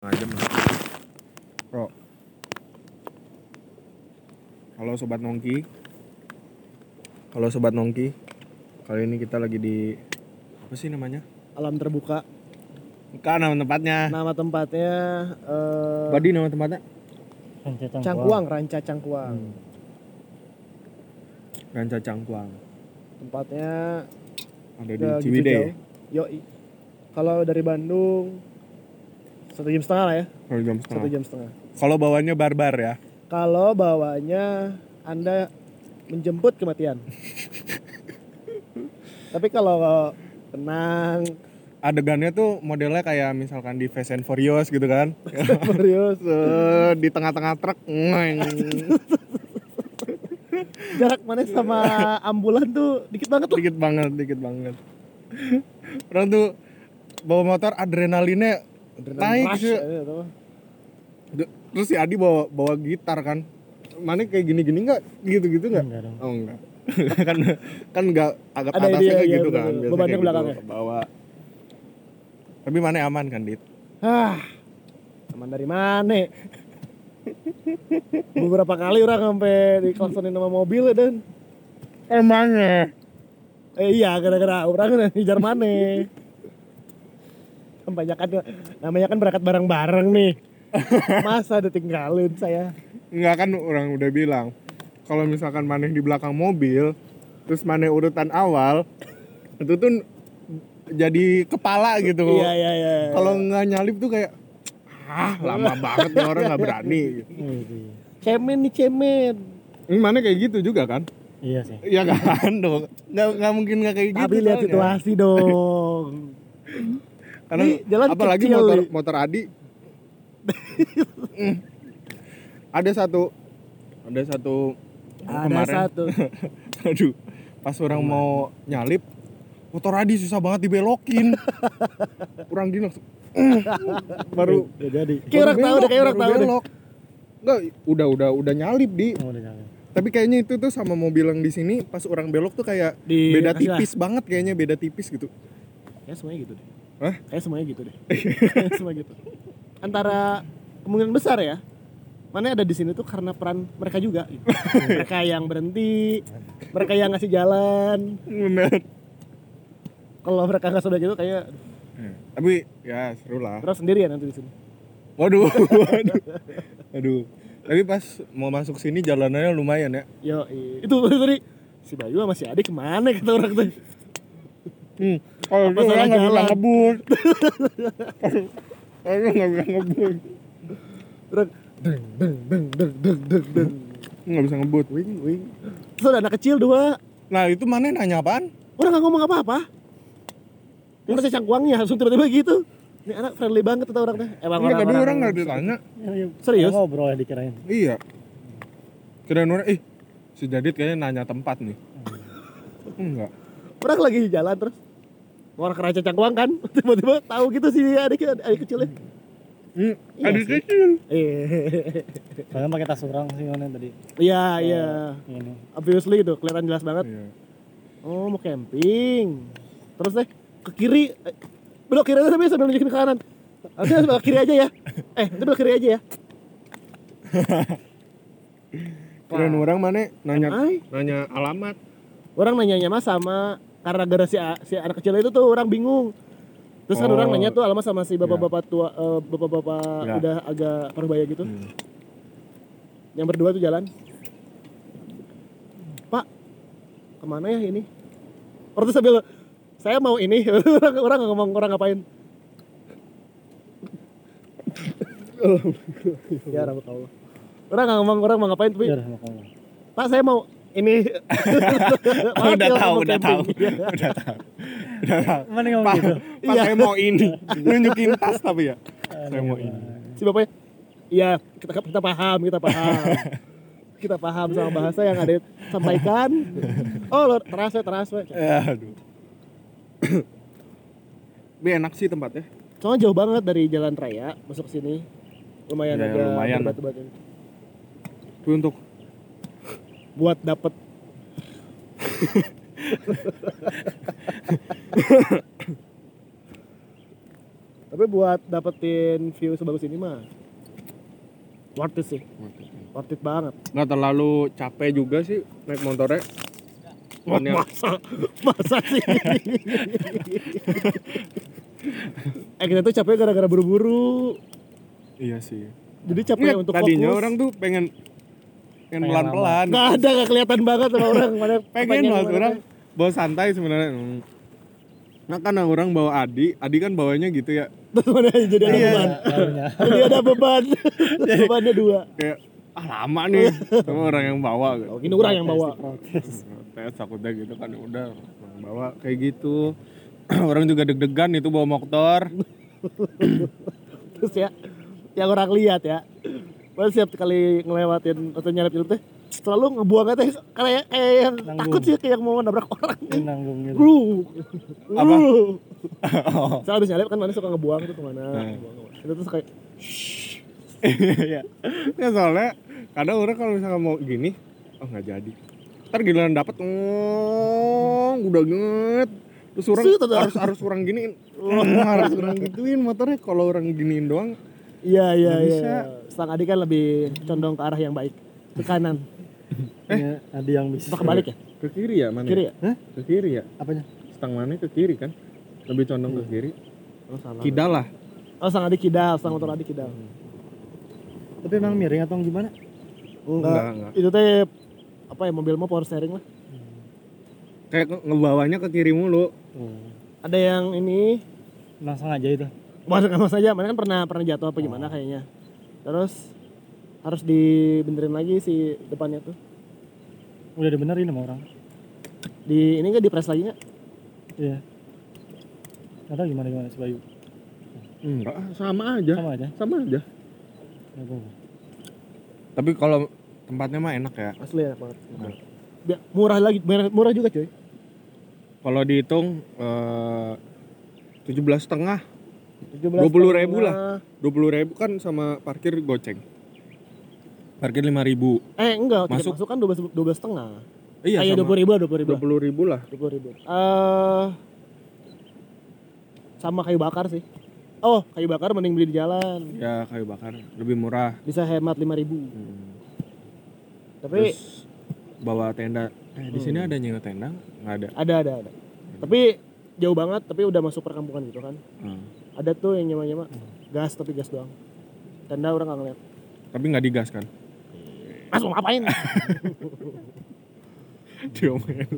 Setengah jam lah. Bro. Halo sobat nongki. Halo sobat nongki. Kali ini kita lagi di apa sih namanya? alam terbuka Bukan nama tempatnya. nama tempatnya eh, Badi nama tempatnya? Cangkuang Ranca Cangkuang Hmm. Ranca Cangkuang. tempatnya Ada di gitu Ciwidey. Yoi. kalau dari Bandung satu jam setengah lah ya Kalau jam satu setengah. jam setengah Kalau bawanya barbar ya. kalau bawanya anda menjemput kematian tapi kalau tenang Adegannya tuh modelnya kayak misalkan di Fast and Furious gitu kan. serius Eh, di tengah-tengah truk. jarak mana sama ambulan tuh dikit banget lah dikit banget, dikit banget. Orang tuh bawa motor adrenalinnya naik Rush, sih. ya, Terus si Adi bawa bawa gitar kan. Mana kayak gini-gini nggak? Gitu-gitu nggak? Enggak dong. Oh enggak. kan kan nggak agak Ada atasnya dia, kayak iya, gitu kan. Bebannya belakangnya. gitu, ke bawah. Tapi mana aman kan, Dit? Ah, aman dari mana? Beberapa kali orang sampai diklaksonin sama mobil ya, dan Emangnya? eh iya gara-gara orang ngejar mana? Kan banyak kan namanya kan berangkat bareng-bareng nih. Masa ditinggalin saya? Enggak kan orang udah bilang. Kalau misalkan maneh di belakang mobil, terus maneh urutan awal, itu tuh jadi kepala gitu. Iya iya iya. Kalau nggak nyalip tuh kayak ah lama banget nih orang nggak berani. Iya, cemen nih cemen. Ini mana kayak gitu juga kan? iya sih. Iya kan dong. Nggak nggak mungkin nggak kayak gitu. Tapi lihat situasi dong. Karena Ini jalan apalagi kecil motor nih. motor Adi. Hmm. Ada satu ada satu Ada kemarin. satu. Aduh, pas orang mau nyalip, motor Adi susah banget dibelokin. Kurang gini langsung. baru Udah jadi. Kayak orang tahu kayak orang tahu belok. Enggak, udah udah udah nyalip di. Oh, udah nyala. Tapi kayaknya itu tuh sama mobil yang di sini pas orang belok tuh kayak Di beda kasih lah. tipis banget kayaknya beda tipis gitu. Kayak semuanya gitu deh. Hah? Kayak semuanya gitu deh. Kayak semua gitu. Antara kemungkinan besar ya. Mana ada di sini tuh karena peran mereka juga. gitu. mereka yang berhenti, mereka yang ngasih jalan. Bener. Kalau mereka nggak sudah gitu kayak Tapi ya seru lah. orang sendirian nanti di sini. Waduh, waduh. Aduh. Tapi pas mau masuk sini jalanannya lumayan ya. Yo, itu tadi si Bayu sama si Adi ke mana kata orang tuh. Hmm. Kalau orang salah nggak bisa jalan? ngebut. Kalau nggak bisa ngebut. Orang deng deng deng deng deng deng deng. Nggak bisa ngebut. Wing wing. Terus ada anak kecil dua. Nah itu mana nanya apaan? Orang nggak ngomong apa-apa. Yang ada cangkuangnya langsung tiba-tiba gitu. Ini anak friendly banget kata orang teh. Emang Enggak, tadi orang-orang orang nggak ditanya. Ya, ya, Serius? Ngobrol ya dikirain. Iya. Kirain orang, ih si Jadit kayaknya nanya tempat nih. Enggak. Orang lagi jalan terus orang keranca cangkuang kan tiba-tiba tahu gitu sih adik adik kecilnya. Hmm, Iya adik sih. kecil. Eh, Soalnya pakai tas orang sih mana tadi. iya iya. Ini. Obviously itu kelihatan jelas banget. Iya. Oh mau camping. Terus deh ke kiri eh, belok kiri aja tapi sambil nunjukin ke kanan. Harusnya belok kiri aja ya. Eh itu belok kiri aja ya. Kirain orang mana nanya nanya alamat. Orang nanyanya mas sama karena gara si, si anak kecil itu tuh orang bingung. Terus kan Oh. orang nanya tuh alamat sama si bapak-bapak tua, eh, bapak-bapak Ya. udah agak paruh baya gitu. Hmm. Yang berdua tuh jalan. Pak, ke mana ya ini? Orang tuh sambil saya mau ini, orang orang ngomong orang ngapain. ya Rabbul Allah. Orang nggak ngomong orang mau ngapain tapi Ya. Pak saya mau ini. Oh, udah Wakil tahu, udah tahu. Iya. Udah tahu. Udah tahu. Mana ngomong Pak, gitu? Pak Iya. mau ini. Nunjukin tas tapi ya. Saya mau ini. Si bapaknya, iya kita kita paham, kita paham. kita paham sama bahasa yang ada sampaikan. Oh, lo terasa terasa. Aduh. Tapi enak sih tempatnya. Soalnya jauh banget dari jalan raya masuk sini. Lumayan Ya, agak lumayan. Tapi untuk Buat dapet Tapi buat dapetin view sebagus ini mah worth it sih, worth it banget. nggak terlalu capek juga sih naik motornya Wah, masa, masa sih? eh kita tuh capek gara-gara buru-buru. iya sih Jadi capek Nggak, untuk tadinya fokus. orang tuh pengen pengen pelan pelan Nggak ada, nggak kelihatan banget sama orang. Mana pengen banget orang bawa santai sebenarnya nah karena orang bawa Adi Adi kan bawanya gitu ya Terus mana jadi ada Iya. beban. Jadi ada beban. Bebannya dua. kayak ah lama nih sama orang yang bawa gitu Oh, ini orang yang bawa. Protes. tes takutnya gitu kan udah orang bawa kayak gitu orang juga deg-degan itu bawa motor Terus ya, yang orang lihat ya. Pas setiap kali ngelewatin atau nyelip itu teh selalu ngebuang teh kayak kayak yang Nanggung. takut sih kayak mau nabrak orang. Ini nanggung gitu. Bro. Apa? Bro. Soalnya habis nyalip kan mana suka ngebuang tuh ke mana. Hmm. Itu terus kayak Iya. ya soalnya kadang orang kalau misalnya mau gini oh nggak jadi ntar giliran dapet ngong udah nget terus orang harus harus orang giniin harus orang gituin motornya kalau orang giniin doang iya iya iya. bisa. Sang Adi kan lebih condong ke arah yang baik. Ke kanan. Ini ada yang bisa. Apa kebalik ya? ke kiri ya mana Kiri ya? Hah? ke kiri ya Apanya? stang mana ke kiri kan lebih condong ke kiri Oh, salah. kidal lah Oh, sang Adi kidal, sang motor Adi kidal. Tapi emang miring atau gimana? enggak enggak Itu teh apa ya mobil mau power steering lah. kayak nge- ngebawanya ke kiri mulu Oh. Ada yang ini Langsung aja itu. Masuk sama saja, mana kan pernah pernah jatuh apa gimana kayaknya. Terus harus dibenerin lagi si depannya tuh. Udah dibenerin sama orang. Di ini enggak di press lagi enggak? Iya. Nggak tahu gimana gimana si Bayu. enggak sama aja Sama aja. sama aja Nggak tahu. tapi kalau tempatnya mah enak ya Asli enak banget. Bi- Murah lagi, murah murah juga cuy. kalau dihitung eh, tujuh belas setengah 17 20.000 setengah. dua puluh ribu kan sama parkir goceng parkir lima ribu Eh enggak, Masuk. masuk kan 12 12 setengah. iya Iya, sama 20 ribu, 20 ribu. dua puluh ribu lah 20 ribu. Eh sama kayu bakar sih. Oh, kayu bakar mending beli di jalan. ya kayu bakar lebih murah Bisa hemat 5 ribu. Hmm. Tapi terus bawa tenda eh di sini ada nyewa tenda nggak ada ada ada ada. Tapi jauh banget, tapi udah masuk perkampungan gitu kan. Hmm. Ada tuh yang nyewa-nyewa gas tapi gas doang. Tenda orang nggak ngeliat. tapi nggak digas kan Mas mau ngapain? diomelin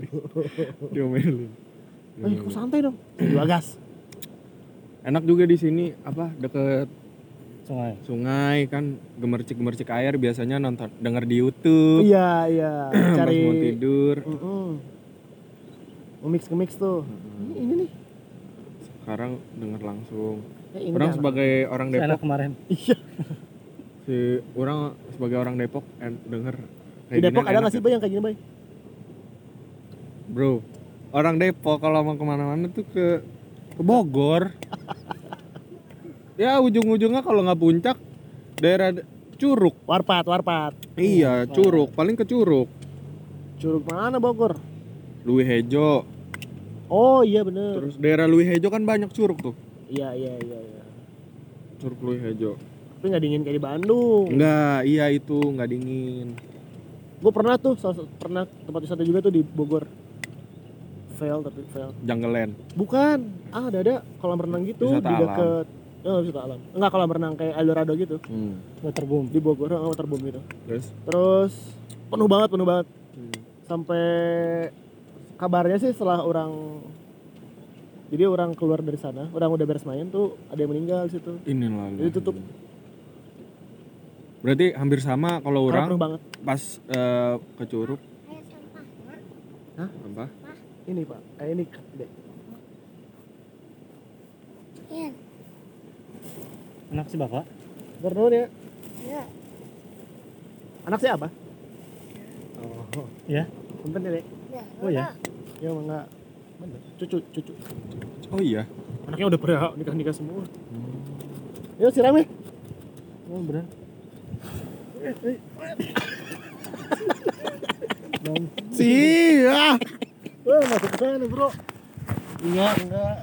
diomelin Eh, kok santai dong. Dua gas. enak juga di sini apa deket Sungai. sungai kan gemercik gemercik air biasanya nonton denger di YouTube Iya, iya. pas Cari mau tidur Mm-mm. Nge-mix nge-mix tuh. Ini, ini nih. Sekarang denger langsung ini orang sebagai orang Enak Depok kemarin. Iya. si orang sebagai orang Depok en, denger Di Depok ada nggak sih ya. bay yang kayak gini bay? bro orang Depok kalau mau ke mana-mana tuh ke ke Bogor ya ujung-ujungnya kalau nggak puncak daerah Curug Warpat, warpat. iya Curug paling ke Curug Curug mana Bogor? Lui Hejo Oh iya bener. terus daerah Lui Hejo kan banyak curug tuh Iya iya iya. iya. Curug Lui Hejo Tapi nggak dingin kayak di Bandung. enggak iya itu nggak dingin Gue pernah tuh, pernah tempat wisata juga tuh di Bogor. Fail tapi fail. Jungle Land Bukan, ah ada ada kolam renang gitu Wisata di alam. deket. Oh, wisata alam. Enggak kolam renang kayak Eldorado gitu hmm. Waterboom. di Bogor, oh, waterboom gitu. terus Terus penuh banget, penuh banget. Sampai kabarnya sih setelah orang jadi orang keluar dari sana, orang udah beres main tuh ada yang meninggal di situ. ini lalu Jadi tutup. berarti hampir sama kalau orang banget. pas eh, ke Curug Hah? apa Ini pak, eh, ini dek. Anak si bapak. Bernun ya. Anak siapa? Oh, Ya. ya dek. Oh ya. Ya enggak. Bener. Cucu, cucu. oh iya Anaknya udah pada nikah nikah semua. Yuk siram ya. Oh bener. sih ah Wah masuk ke sana bro. Enggak enggak.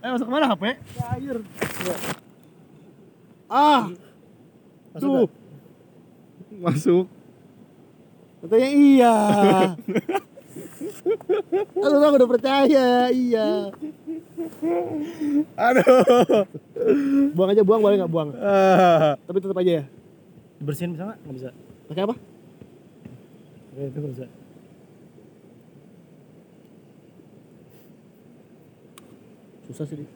Eh masuk ke mana HP? Ke air. Ah, Masuk tuh. Masuk. Katanya iya. Aku aku udah percaya, iya. Aduh. Buang aja, buang boleh nggak buang? Ah. Tapi tetap aja ya. Bersihin bisa nggak? Nggak bisa. Pakai apa? Oke, itu nggak bisa. Susah sih.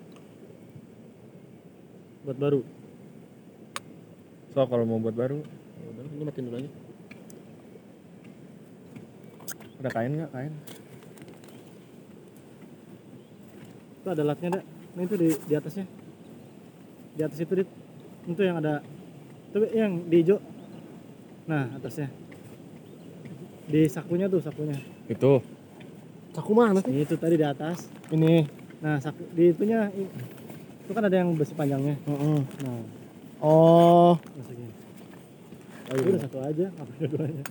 Buat baru. So kalau mau buat baru, Ya udah, ini matiin dulu aja. Ada kain nggak kain? Itu ada latnya ada. Nah itu di di atasnya. Di atas itu dit. Itu yang ada. Itu yang di hijau. Nah atasnya. Di sakunya tuh sakunya. Itu. Saku mana sih? Itu tadi di atas. Ini. Nah saku di itunya itu kan ada yang besi panjangnya. Nah Oh. masukin. Oh, Ini udah satu aja. Apa dua-duanya?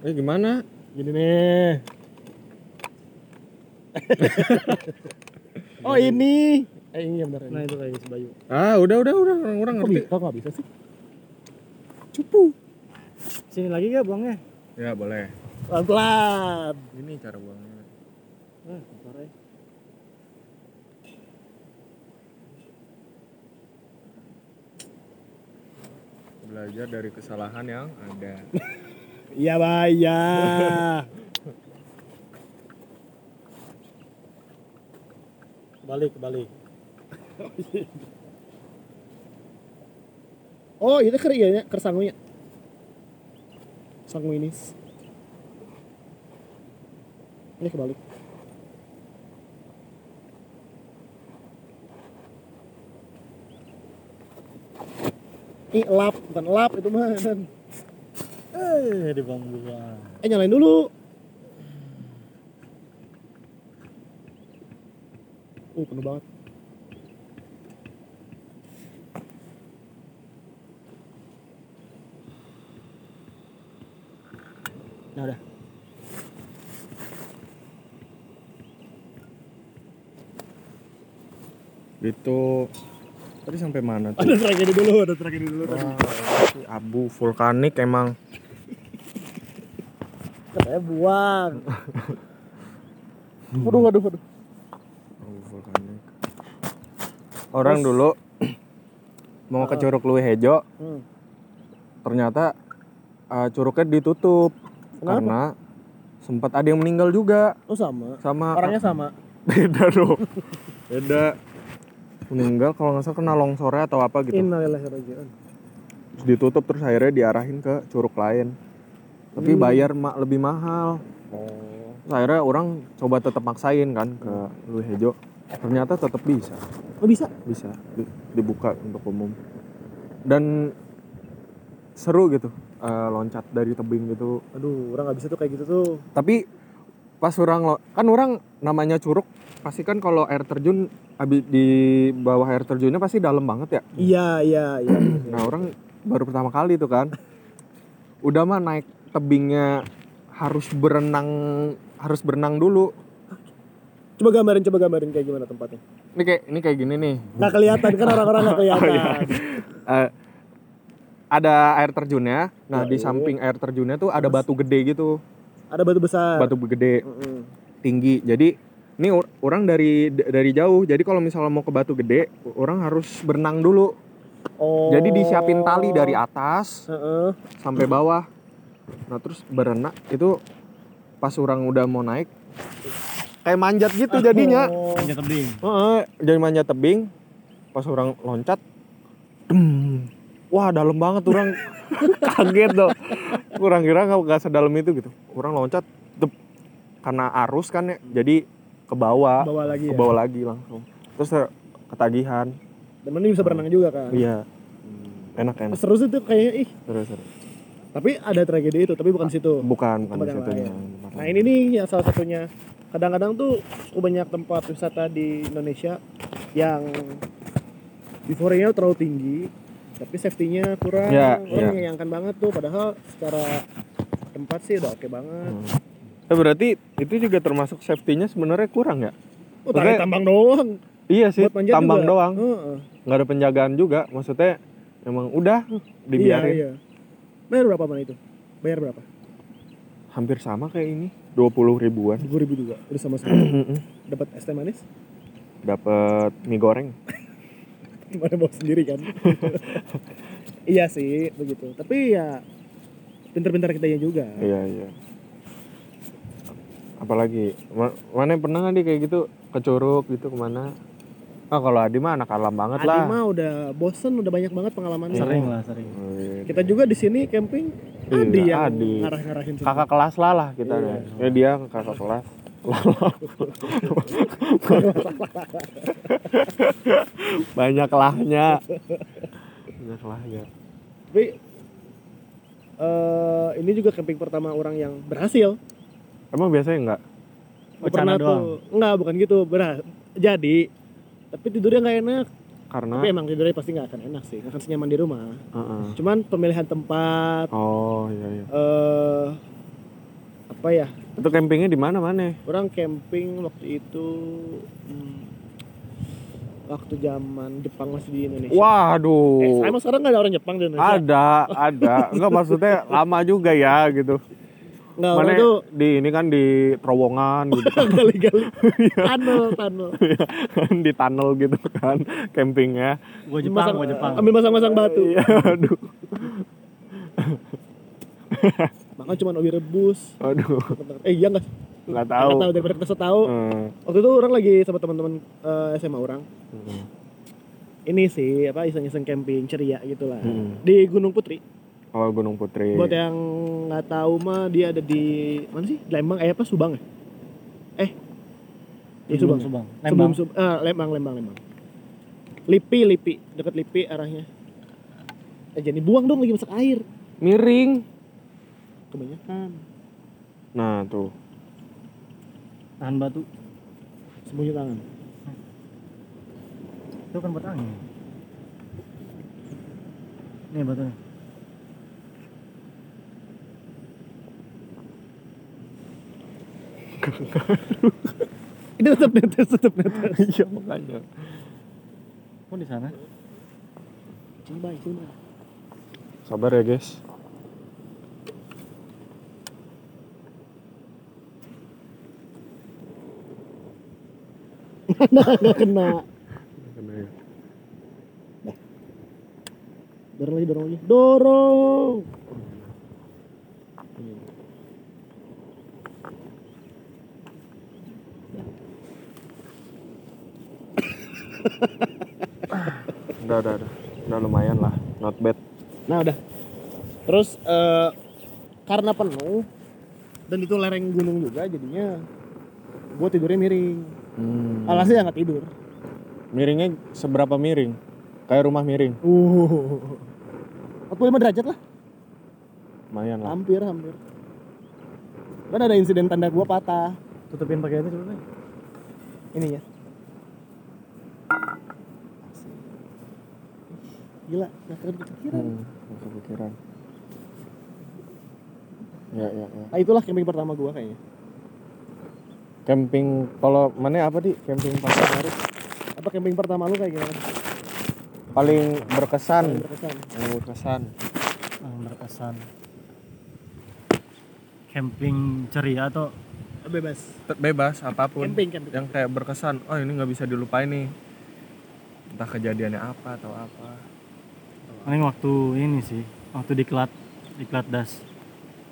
Eh gimana? Gini nih. oh ini. Eh ini yang benar. Nah itu kayak sebayu. Ah udah udah udah orang orang ngerti. Kok nggak bisa sih? Cupu. Sini lagi ya buangnya. Ya boleh. Pelan-pelan. Ini cara buangnya. Nah, ya. Belajar dari kesalahan yang ada. Iya, Baya. Balik, balik. oh, itu ker iya ya, ker sangunya. Sangu ini. Ini kebalik. Ini lap, bukan lap itu mah. Eh, dibuang-buang. Eh nyalain dulu. Uh, penuh banget. Nah udah. Gitu. Tadi sampai mana tuh? Ada tragedi dulu, ada tragedi dulu. Wah, abu vulkanik emang. Katanya buang. Waduh, waduh, waduh. Abu vulkanik. Orang dulu mau ke Curug Luwih Hejo, Hmm. ternyata uh, curugnya ditutup Kenapa? karena sempat ada yang meninggal juga Oh sama. sama Orangnya sama. beda dong. Beda. Meninggal kalau nggak salah kena longsornya atau apa gitu. Innalillahi wa inna ilaihi raji'un. Terus ditutup terus akhirnya diarahin ke curug lain. Tapi Hmm. bayar ma- lebih mahal. Oh. Terus akhirnya orang coba tetap maksain kan ke Luwih Hejo. Ternyata tetap bisa, Oh bisa? bisa di- dibuka untuk umum. Dan seru gitu eh, loncat dari tebing gitu. Aduh, orang nggak bisa tuh kayak gitu tuh. Tapi pas orang lo kan orang namanya curug pasti kan kalau air terjun habis di bawah air terjunnya pasti dalam banget ya. Iya, iya, iya. Nah orang baru pertama kali tuh kan Udah mah naik tebingnya harus berenang harus berenang dulu Coba gambarin, coba gambarin kayak gimana tempatnya. Ini kayak ini kayak gini nih Nggak kelihatan kan orang-orang nggak kelihatan. Eh, Ada air terjunnya Nah di Baik. samping air terjunnya tuh ada batu gede gitu Ada batu besar. Batu gede Mm-mm. tinggi Jadi ini or- orang dari dari jauh Jadi kalau misalnya mau ke batu gede Orang harus berenang dulu Oh. Jadi disiapin tali dari atas Heeh. sampai bawah. Nah terus berenang itu pas orang udah mau naik kayak manjat gitu jadinya. Panjat tebing. Heeh, jadi manjat tebing. Pas orang loncat, dem. wah dalam banget orang kaget tuh. Kurang kira nggak nggak sedalam itu gitu. Orang loncat, dep. karena arus kan ya, jadi ke bawah, Bawa lagi ke ya. bawah lagi langsung. Terus ter- ketagihan. Dan ini bisa berenang juga kan. Iya. Enak enak. Seru sih tuh kayaknya ih. Terus terus. Tapi ada tragedi itu, tapi bukan situ. Bukan bukan Tempat di yang situ lain. Nah ini nih yang salah satunya. Kadang-kadang tuh cukup banyak tempat wisata di Indonesia yang euforia terlalu tinggi, tapi safety-nya kurang. Ya, Orang ya. banget tuh, padahal secara tempat sih udah oke banget. Hmm. Eh, berarti itu juga termasuk safety-nya sebenarnya kurang ya? Oh, tarik tambang doang. Iya sih, tambang juga. doang. Heeh. Nggak ada penjagaan juga. Maksudnya emang udah dibiarin. Iya, iya. Bayar berapa mana itu? Bayar berapa? Hampir sama kayak ini. 20 ribuan. 20 ribu juga. Udah sama sama. Dapat es teh manis? Dapat mie goreng. Gimana bawa sendiri kan? iya sih, begitu. Tapi ya pinter-pinter kita juga. Iya, iya. Apalagi ma- mana yang pernah nggak di kayak gitu ke Curug gitu ke mana? Ah kalau Adi mah anak alam banget Adi lah. mah udah bosen, udah banyak banget pengalamannya. Sering lah, sering. Oh, iya. Kita juga di sini camping Iya, Adi yang Adi. ngarah-ngarahin kakak kelas lah lah kita Iya. Ya dia kakak kelas. Banyak lahnya. Banyak lahnya. Tapi eh ini juga camping pertama orang yang berhasil. Emang biasanya enggak? Wacana pernah tuh, enggak bukan gitu, berhasil. Jadi, tapi tidurnya nggak enak. Karena Tapi emang tidurnya pasti nggak akan enak sih, nggak akan senyaman di rumah. Heeh. Cuman pemilihan tempat, Oh iya iya. eh apa ya? Itu campingnya di mana mana? Orang camping waktu itu hmm, waktu zaman Jepang masih di Indonesia. Waduh. Eh, emang sekarang nggak ada orang Jepang di Indonesia? Ada, ada. Enggak maksudnya lama juga ya gitu. Nggak, Mana itu di ini kan di terowongan gitu. gali-gali. tunnel, tunnel. di tunnel gitu kan campingnya. Gua Jepang, Masang- gua Jepang. Ambil masang-masang batu. Iya, aduh. Makan cuma ubi rebus. Aduh, Eh iya nggak? nggak Nggak tahu. tahu daripada kita tahu. Hmm. Waktu itu orang lagi sama teman-teman eh, SMA orang. Hmm. Ini sih apa iseng-iseng camping ceria gitu lah. Hmm. Di Gunung Putri. Oh, Gunung Putri. Buat yang nggak tahu mah dia ada di mana sih? Lembang eh apa Subang ya? Eh. Iya Subang. Subang. Sebelum Lembang. Sub eh, Lembang Lembang Lembang. Lipi Lipi dekat Lipi arahnya. Eh jadi buang dong lagi masak air. Miring. Kebanyakan. Nah, tuh. Tahan batu. Sembunyi tangan. Itu kan buat angin. Nih batunya. Ini tetap netes, tetap netes. Iya, makanya. Oh di sana. Coba, coba. Sabar ya, guys. Nggak kena. Kena ya. Dorong lagi, dorong lagi. Dorong. Udah, udah, udah. Udah lumayan lah. Not bad. Nah udah. Terus eh karena penuh dan itu lereng gunung juga jadinya gue tidurnya miring. Hmm. Alasnya nggak tidur. Miringnya seberapa miring? Kayak rumah miring. Uh. 45 derajat lah, Lumayan lah. hampir hampir. Kan ada insiden tanda gua patah. Tutupin pakai itu. Bay. Ini ya. Gila, nggak akan kepikiran. Hmm, nggak kepikiran. Ya, ya, ya. Nah itulah camping pertama gua kayaknya. Camping kalau mana apa di camping pasar baru Apa camping pertama lu kayak gimana? paling berkesan. Paling berkesan. Paling berkesan. Yang berkesan. Camping ceria atau Bebas. Bebas apa pun. Camping, camping. Yang kayak berkesan. Oh ini nggak bisa dilupain nih. Entah kejadiannya apa atau apa. Paling waktu ini sih, waktu diklat diklat das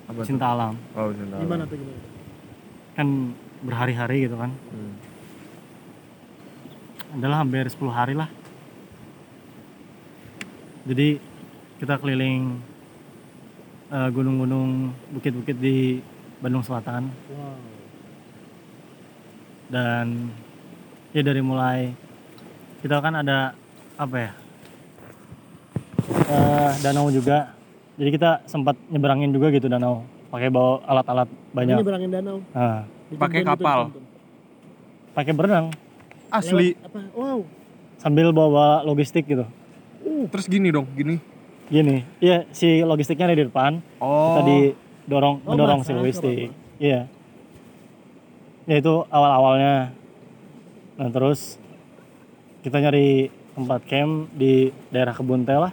Apa cinta alam Oh cinta. alam. Gimana tuh gimana? kan berhari-hari gitu kan Hmm. adalah hampir 10 hari lah jadi kita keliling eh, gunung-gunung bukit-bukit di Bandung Selatan Wow. dan ya dari mulai kita kan ada apa ya eh, danau juga. Jadi kita sempat nyeberangin juga gitu danau. Pakai bawa alat-alat Ini banyak. berangin danau. nah, Pakai kapal? pakai berenang. Asli. Lewat apa? Wow. sambil bawa logistik gitu. Terus gini dong, gini. gini. Iya si logistiknya ada di depan. Oh. kita didorong Oh, mendorong si logistik. iya. Ya itu awal awalnya nah terus kita nyari tempat camp di daerah kebun teh lah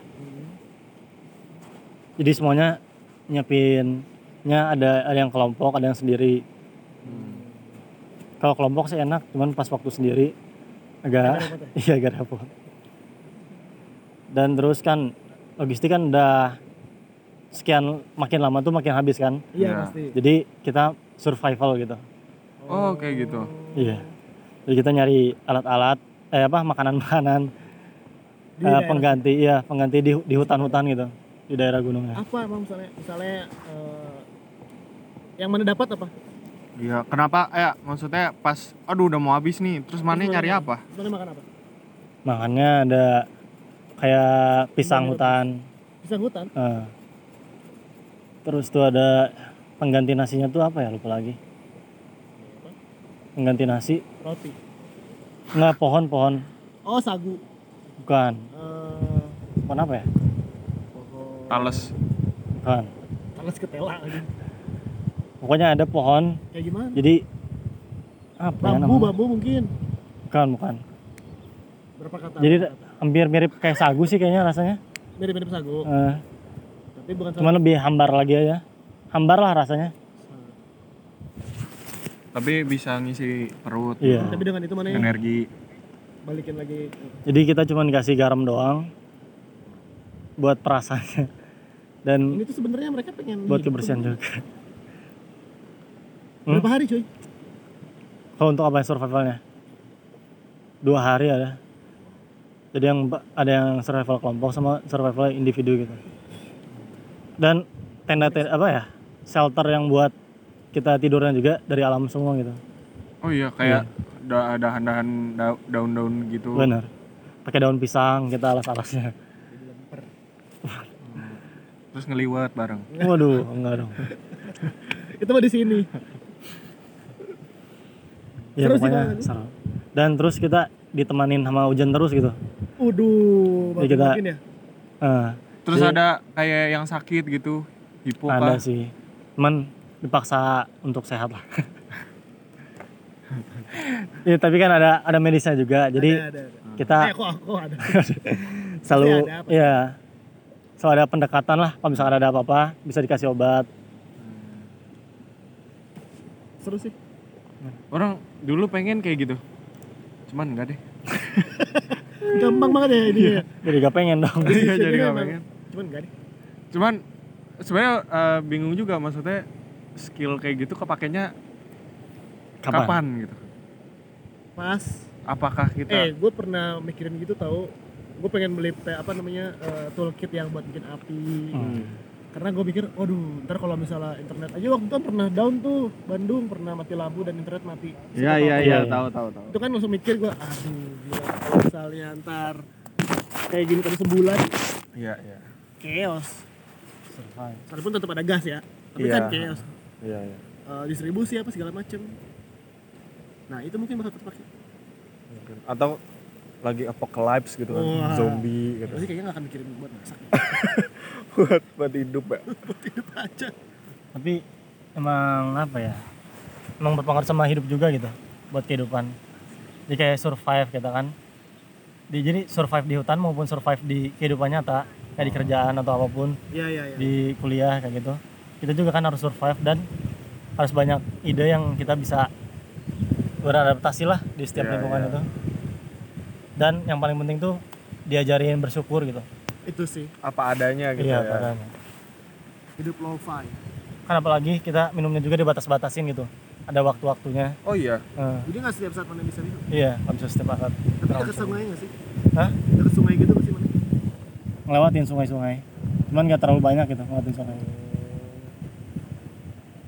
jadi semuanya nyiapinnya ada ada yang kelompok ada yang sendiri kalau kelompok sih enak cuman pas waktu sendiri agak ya? iya agak repot dan terus kan logistik kan udah sekian makin lama tuh makin habis kan Iya Iya. pasti. jadi kita survival gitu Oh, kayak gitu. iya jadi kita nyari alat-alat eh apa makanan-makanan eh, daerah. pengganti iya pengganti di di hutan-hutan gitu di daerah gunungnya Apa emang misalnya misalnya eh, yang mana dapat apa? Iya, kenapa? Eh, maksudnya pas aduh udah mau habis nih, terus mana Terus nyari makan- apa? Sebenarnya makan apa? makannya ada kayak pisang hutan Pisang hutan. eh. terus tuh ada pengganti nasinya tuh apa ya lupa lagi pengganti nasi Roti. nggak pohon-pohon Oh sagu. bukan Eh, pohon apa ya. Tales. bukan Talas ketela lagi. pokoknya ada pohon Kayak gimana? jadi apa ya Bambu, namanya bambu mungkin. bukan bukan Berapa kata? Jadi Berapa kata? hampir mirip kayak sagu sih kayaknya rasanya mirip-mirip sagu, Eh, tapi bukan sagu. cuman lebih hambar lagi aja hambar lah rasanya Tapi bisa ngisi perut. Iya. Tapi dengan itu mana ya? Energi. Balikin lagi. jadi kita cuman kasih garam doang buat perasaannya. Dan Ini tuh sebenarnya mereka pengen buat kebersihan juga. Berapa hari cuy? kalau untuk apa yang survivalnya? Dua hari ada. Jadi yang ada yang survival kelompok sama survival individu gitu. Dan tenda tenda apa ya? Shelter yang buat kita tidurnya juga dari alam semua gitu. Oh iya, kayak da- dahan-dahan da- daun-daun gitu. benar pakai daun pisang kita alas-alasnya Terus ngeliwat bareng. waduh enggak dong Itu mah di sini. ya Seru sih pokoknya seru dan terus kita ditemanin sama hujan terus gitu Waduh, Jadi kita- mungkin ya. Eh, Terus Iya. ada kayak yang sakit gitu. Hipo ada kah? sih cuman dipaksa untuk sehat lah ya tapi kan ada ada medisnya juga jadi ada, ada, ada. kita Eh, kok aku ada. selalu ada apa? ya selalu ada pendekatan lah kalau misalkan ada apa-apa bisa dikasih obat Seru sih. Orang dulu pengen kayak gitu. Cuman enggak deh. Gampang banget ya ini ya. jadi gak pengen dong Iya, jadi emang- pengen. Cuman enggak deh. Cuman sebenarnya eh, bingung juga maksudnya skill kayak gitu kepakainya kapan, kapan, gitu. Pas Apakah eh kita gue pernah mikirin gitu tahu gue pengen beli apa namanya eh, toolkit yang buat bikin api Hmm. karena gue pikir waduh ntar kalau misalnya internet aja waktu itu kan pernah down tuh Bandung pernah mati lampu dan internet mati Iya iya iya, tahu tahu tahu. itu kan langsung mikir gue aduh gila kalau misalnya ntar kayak gini terus sebulan Iya iya. chaos Survive. walaupun tetap ada gas ya tapi Iya. kan chaos iya iya Eh, distribusi apa segala macem nah itu mungkin bakal terpakai atau lagi apocalypse gitu kan Wah. zombie gitu. Pasti kayaknya gak akan mikirin buat masak. Buat buat hidup ya buat hidup aja. Tapi emang apa ya emang berpengaruh sama hidup juga gitu buat kehidupan. Jadi kayak survive kita kan. Di, jadi survive di hutan maupun survive di kehidupan nyata kayak di kerjaan atau apa pun iya iya iya. di kuliah kayak gitu. Kita juga kan harus survive dan harus banyak ide yang kita bisa beradaptasi lah di setiap Iya, lingkungan iya. itu dan yang paling penting tuh diajarin bersyukur gitu. Itu sih. Apa adanya gitu iya ya. makanya. hidup lo-fi kan apalagi kita minumnya juga dibatas-batasin gitu. Ada waktu-waktunya. Oh iya. Eh, jadi nggak setiap saat mana bisa minum? Iya nggak bisa setiap saat. Tapi dekat sungai nggak sih? Hah? dekat sungai gitu pasti mana ngelewatin sungai-sungai. Cuman nggak terlalu banyak gitu ngelewatin sungai.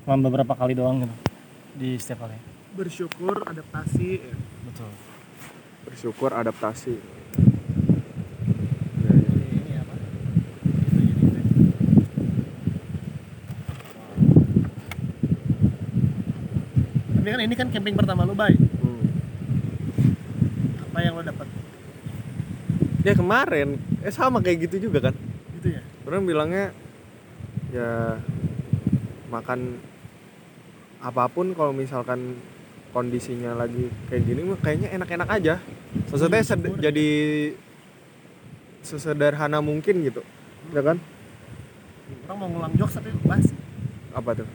Cuma beberapa kali doang gitu di setiap hari bersyukur adaptasi ya. betul bersyukur adaptasi. Tapi kan ini kan camping pertama lo bay. Hmm. apa yang lo dapat? Ya kemarin. Eh sama kayak gitu juga kan? Gitu ya? Orang bilangnya ya makan apa pun kalau misalkan kondisinya lagi kayak gini mah kayaknya enak-enak aja. Maksudnya sed- jadi sesederhana mungkin gitu ya kan? Orang mau ngulang jokes tapi basi apa tuh?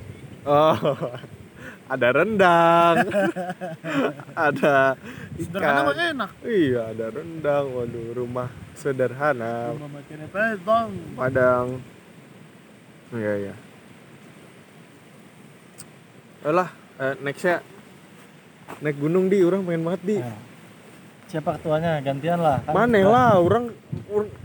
Oh ada rendang. Ada sederhana mah ikan enak. Iya ada rendang. Waduh rumah sederhana. Rumah Padang. Iya iya. Alah, eh, nextnya naik gunung di, orang pengen banget di. Nah, siapa ketuanya gantian lah kan Mana lah, orang,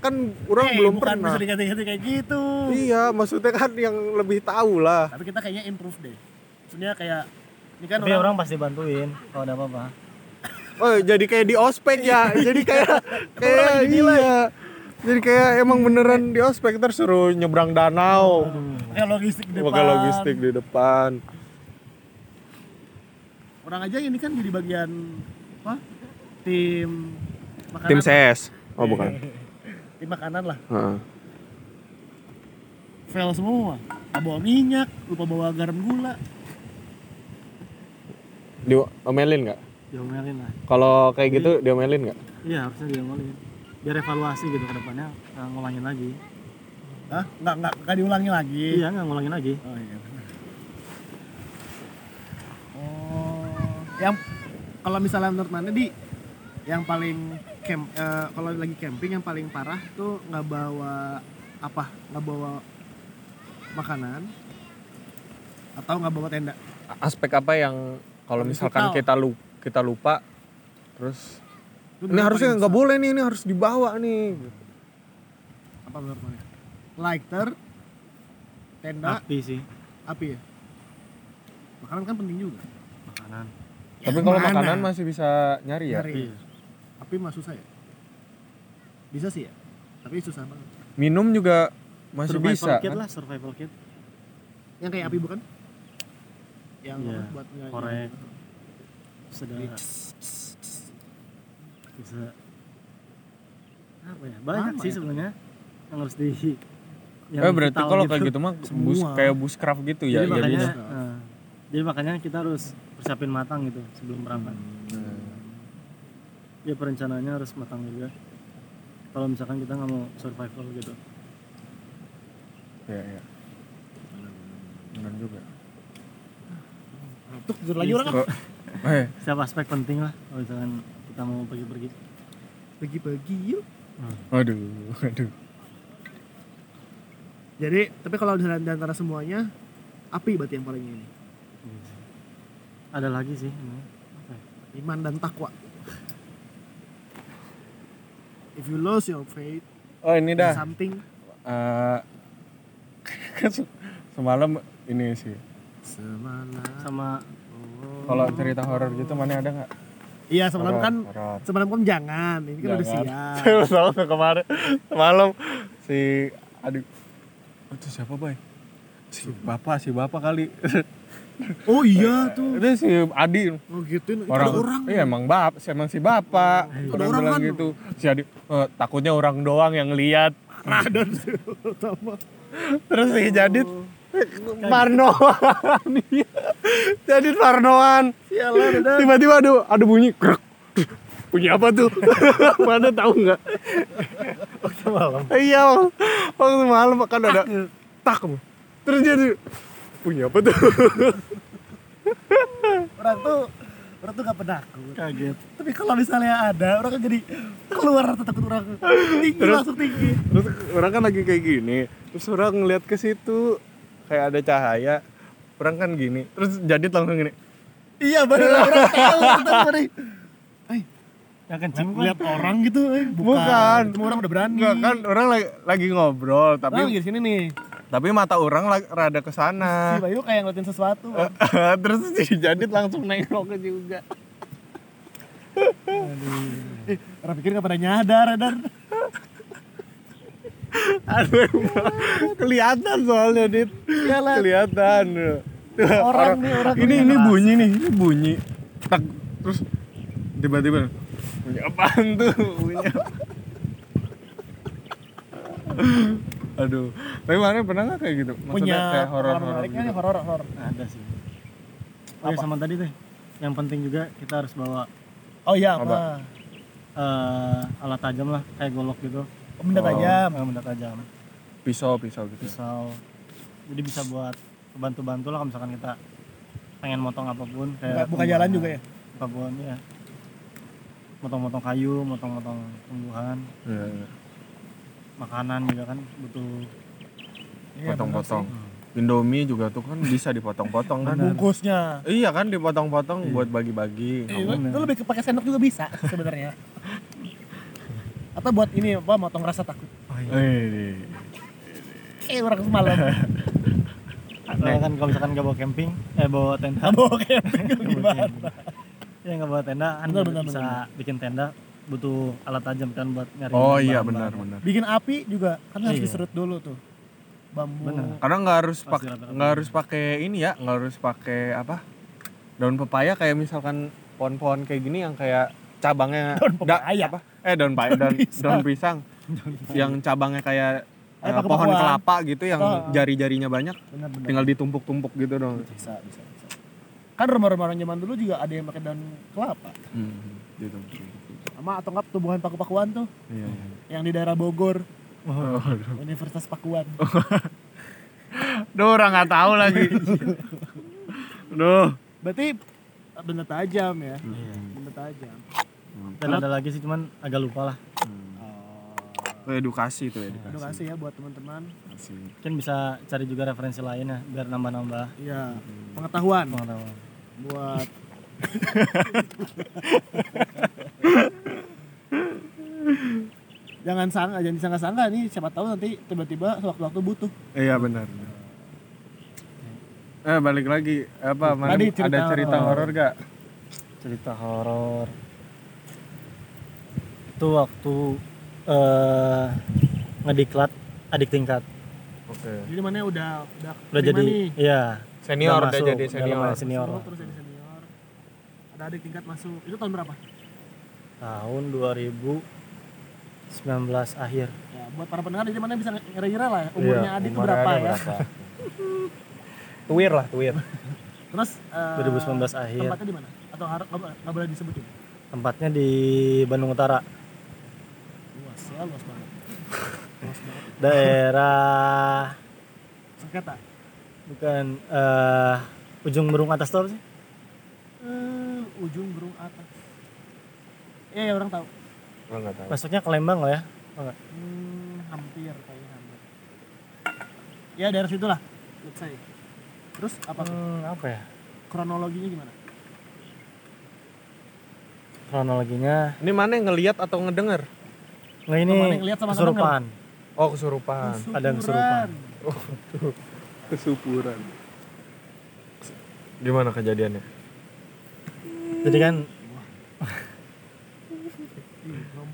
kan orang Eh, belum bukan pernah. bisa diganti-ganti kayak gitu Iya, maksudnya kan yang lebih tahu lah. tapi kita kayaknya improve deh maksudnya kayak ini kan tapi orang, orang pasti bantuin kalau ada apa-apa Oh, jadi kayak di ospek ya. jadi kayak kayak dinilai. iya. Jadi kayak emang beneran di ospek terus suruh nyebrang danau. kayak logistik di depan logistik di depan. Orang aja ini kan jadi bagian apa tim makanan Tim CS. Oh, bukan. tim makanan lah Heeh. fail semua Nggak bawa minyak lupa bawa garam gula Diomelin nggak? diomelin lah Kalau kayak gitu diomelin nggak? iya harusnya diomelin biar evaluasi gitu ke depannya ngulangin lagi Hah? nggak nggak nggak diulangi lagi iya nggak ngulangin lagi oh iya benar. oh yang kalau misalnya menurut mana di yang paling camp eh, kalau lagi camping yang paling parah tuh nggak bawa apa? Nggak bawa makanan atau nggak bawa tenda? Aspek apa yang kalau misalkan kita lu kita lupa terus Itu ini harusnya nggak boleh nih ini harus dibawa nih apa menurut mana lighter tenda api sih. api ya? Makanan kan penting juga. Makanan tapi kalau mana? makanan masih bisa nyari ya? Nyari. Iya. api mah susah ya. Bisa sih ya tapi susah banget. Minum juga masih survival bisa kit kan? lah survival kit. Yang kayak api bukan? Yang Iya, apa, buat korek. sudah Di- bisa. Apa ya? Banyak Lama sih ya? sebenarnya yang harus di yang eh berarti kalau kayak gitu mah bus kayak buscraft gitu ya jadi makanya jadinya. eh, jadi makanya kita harus persiapin matang gitu sebelum berangkat. Hmm. ya perencanaannya harus matang juga. Kalau misalkan kita nggak mau survival gitu. Iya, iya. Benar juga. Tuh, jujur lagi orang. Kok eh. Siapa aspek penting lah kalau misalkan kita mau pergi-pergi. Pagi-pagi yuk. Aduh, aduh. jadi tapi kalau di antara semuanya api berarti yang paling ini ada lagi sih ini. Apa ya? iman dan takwa if you lose your faith Oh, ini in dah. something se- semalam ini sih. semalam sama Kalau cerita horor gitu mana ada nggak? iya semalam kan horor. semalam kan jangan ini kan udah Jangan. siap Sama tuh kemarin semalam si aduh itu siapa boy si bapak si bapak kali oh iya tuh. Itu si Adi. Oh gituin itu orang, ada orang. iya emang bap emang si bapak. Ada orang orang kan? gitu. Si Adi "Eh, takutnya orang doang yang lihat. Radon sama terus si Jadit Parnoan iya. Jadit Parnoan sialan tiba-tiba ada ada bunyi krek bunyi apa tuh? Mana tahu nggak. Waktu malam. Iya waktu malam kan ada tak terus jadi punya apa tuh? Orang tuh orang tuh gak penakut. Kaget. Tapi kalau misalnya ada orang kan jadi keluar rasa takut orang tinggi Terus? langsung tinggi. terus orang kan lagi kayak gini terus orang ngeliat ke situ kayak ada cahaya orang kan gini terus jadi langsung gini. Iya bener orang tahu orang nih. Eh kencing kan? lihat orang gitu eh Bukan. semua orang udah berani. Enggak kan orang lagi, lagi ngobrol tapi tapi lagi di sini nih tapi mata orang la- rada ke si sana Bayu kayak ngeliatin sesuatu terus si Jadit langsung nengok juga. Eh, orang pikir gak pada nyadar dan Aduh, kelihatan soalnya dit. Iyalah. kelihatan. Tuh, Orang nih, orang ini ini ngerasa. bunyi nih ini bunyi. Tak terus tiba-tiba bunyi apaan tuh? Bunyi apa? Aduh. Tapi mana pernah nggak kayak gitu? Maksudnya punya kayak horor horor. gitu? Nih horor horor. Ada sih. Oh, iya, sama tadi teh yang penting juga kita harus bawa Oh iya Apa? apa? eh, alat tajam lah kayak golok gitu. Oh, benda tajam. Eh, benda tajam. Pisau, pisau gitu. pisau. Jadi bisa buat bantu-bantu lah kalau misalkan kita pengen motong apa pun Buka, kayak buka jalan juga ya. apa pun ya motong-motong kayu motong-motong tumbuhan. Iya, iya. Makanan juga kan butuh Iya, Potong-potong. bener Indomie juga tuh kan bisa dipotong-potong kan. Bungkusnya. Iya kan dipotong-potong buat bagi-bagi. Eh, itu, itu lebih ke pakai sendok juga bisa sebenarnya. Atau buat ini apa motong rasa takut. Eh, Eh orang semalam. Nah, kan kalau misalkan nggak bawa camping eh bawa tenda Bawa camping gimana? ya nggak bawa tenda kan benar, bisa bikin tenda butuh alat tajam kan buat nyari Oh iya bahan-bahan. benar benar. Bikin api juga kan harus Iya. diserut dulu tuh. Bambu. Benar. Karena nggak harus Pasti pak rata-rata. nggak harus pakai ini ya, nggak harus pakai apa? Daun pepaya kayak misalkan pohon-pohon kayak gini yang kayak cabangnya Daun da- pepaya. apa? Eh daun pepaya daun, pisang. daun pisang. yang cabangnya kayak Eh, eh, pakai pohon kelapa gitu yang Oh. jari-jarinya banyak, Benar benar. tinggal ditumpuk-tumpuk gitu dong. bisa bisa bisa. Kan rumah-rumah orang zaman dulu juga ada yang pakai daun kelapa. Hmm, gitu. Sama atau enggak tumbuhan paku-pakuan tuh Iya, iya. yang di daerah Bogor, Oh, Universitas Pakuan. Duh, orang nggak tahu lagi. Duh. Berarti benda tajam ya. iya. Benda tajam. dan ada lagi sih cuman agak lupa lah Itu edukasi tuh edukasi. Edukasi ya buat teman-teman. Mungkin bisa cari juga referensi lain ya biar nambah-nambah Iya, pengetahuan pengetahuan buat jangan sangka jangan disangka-sangka nih siapa tahu nanti tiba-tiba sewaktu-waktu butuh Iya benar. Eh balik lagi apa? Mana Tadi ada cerita cerita horor. gak? cerita horor itu waktu eh ngediklat adik tingkat Oke. jadi mana udah udah, udah jadi nih. iya Senior udah masuk, jadi udah senior. lumayan senior Masuk, terus jadi senior ada adik tingkat masuk itu tahun berapa tahun 2019 akhir. Ya buat para pendengar jadi mana bisa ngira-ngira lah ya, umurnya Iya, adik itu berapa ya? berapa? Tuwir lah, tuwir. terus eh, 2019 akhir. tempatnya di mana? Atau nggak boleh- disebutin? Tempatnya di Bandung Utara. Luas ya luas banget. Luas banget. Daerah sengketa? Bukan eh ujung berung atas tuh sih? Eh, ujung burung atas eh orang tahu Lo nggak tahu. masuknya ke Lembang lah ya Oh, nggak? Hmm, hampir kayaknya hampir. Ya daerah situ lah, let's say. Terus apa tuh? Hmm, apa ya kronologinya gimana? kronologinya Ini mana yang ngelihat atau ngedenger? nggak ini ngeliat sama kesurupan Oh kesurupan. Ada yang kesurupan. Kesupuran. Gimana kejadiannya? jadi kan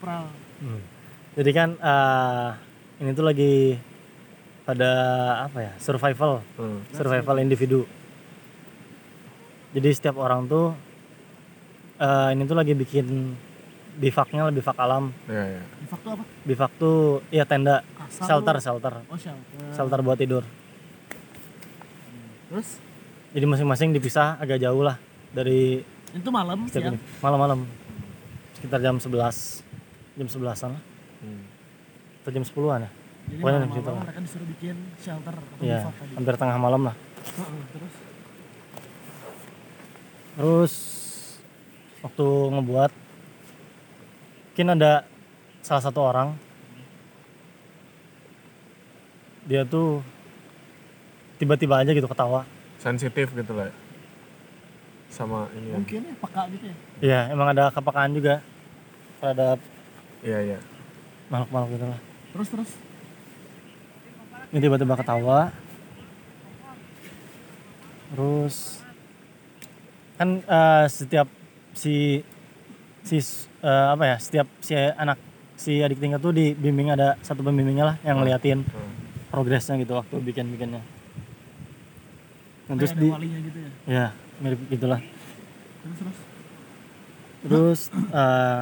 Ih, Ngompral. jadi kan eh, ini tuh lagi pada apa ya survival. Hmm. survival individu. Jadi setiap orang tuh eh, ini tuh lagi bikin bivaknya lebih bivak alam. Iya, iya. Di fakta apa? bivak tuh ya tenda. Kasar shelter shelter. Oh shelter. shelter buat tidur. Terus? Jadi masing-masing dipisah agak jauh lah dari itu malam malam-malam. Sekitar jam 11 jam 11an lah Hmm. atau jam 10an ya Jadi Pokoknya malam-malam lah. mereka disuruh bikin shelter atau Iya, bivak tadi. hampir tengah malam lah Heeh, terus terus waktu ngebuat mungkin ada salah satu orang dia tuh tiba-tiba aja gitu ketawa Sensitif gitu lah. ya. Sama ini ya. mungkin ya peka gitu ya. Iya emang ada kepekaan juga terhadap Iya, iya. makhluk-makhluk gitu lah Terus terus ini tiba-tiba ketawa terus kan eh, setiap si si eh, apa ya setiap si anak si adik tingkat tuh dibimbing ada satu pembimbingnya lah yang ngeliatin Hmm. progresnya gitu waktu bikin bikinnya terus Kayak ada di gitu ya. ya mirip gitulah Terus terus terus eh,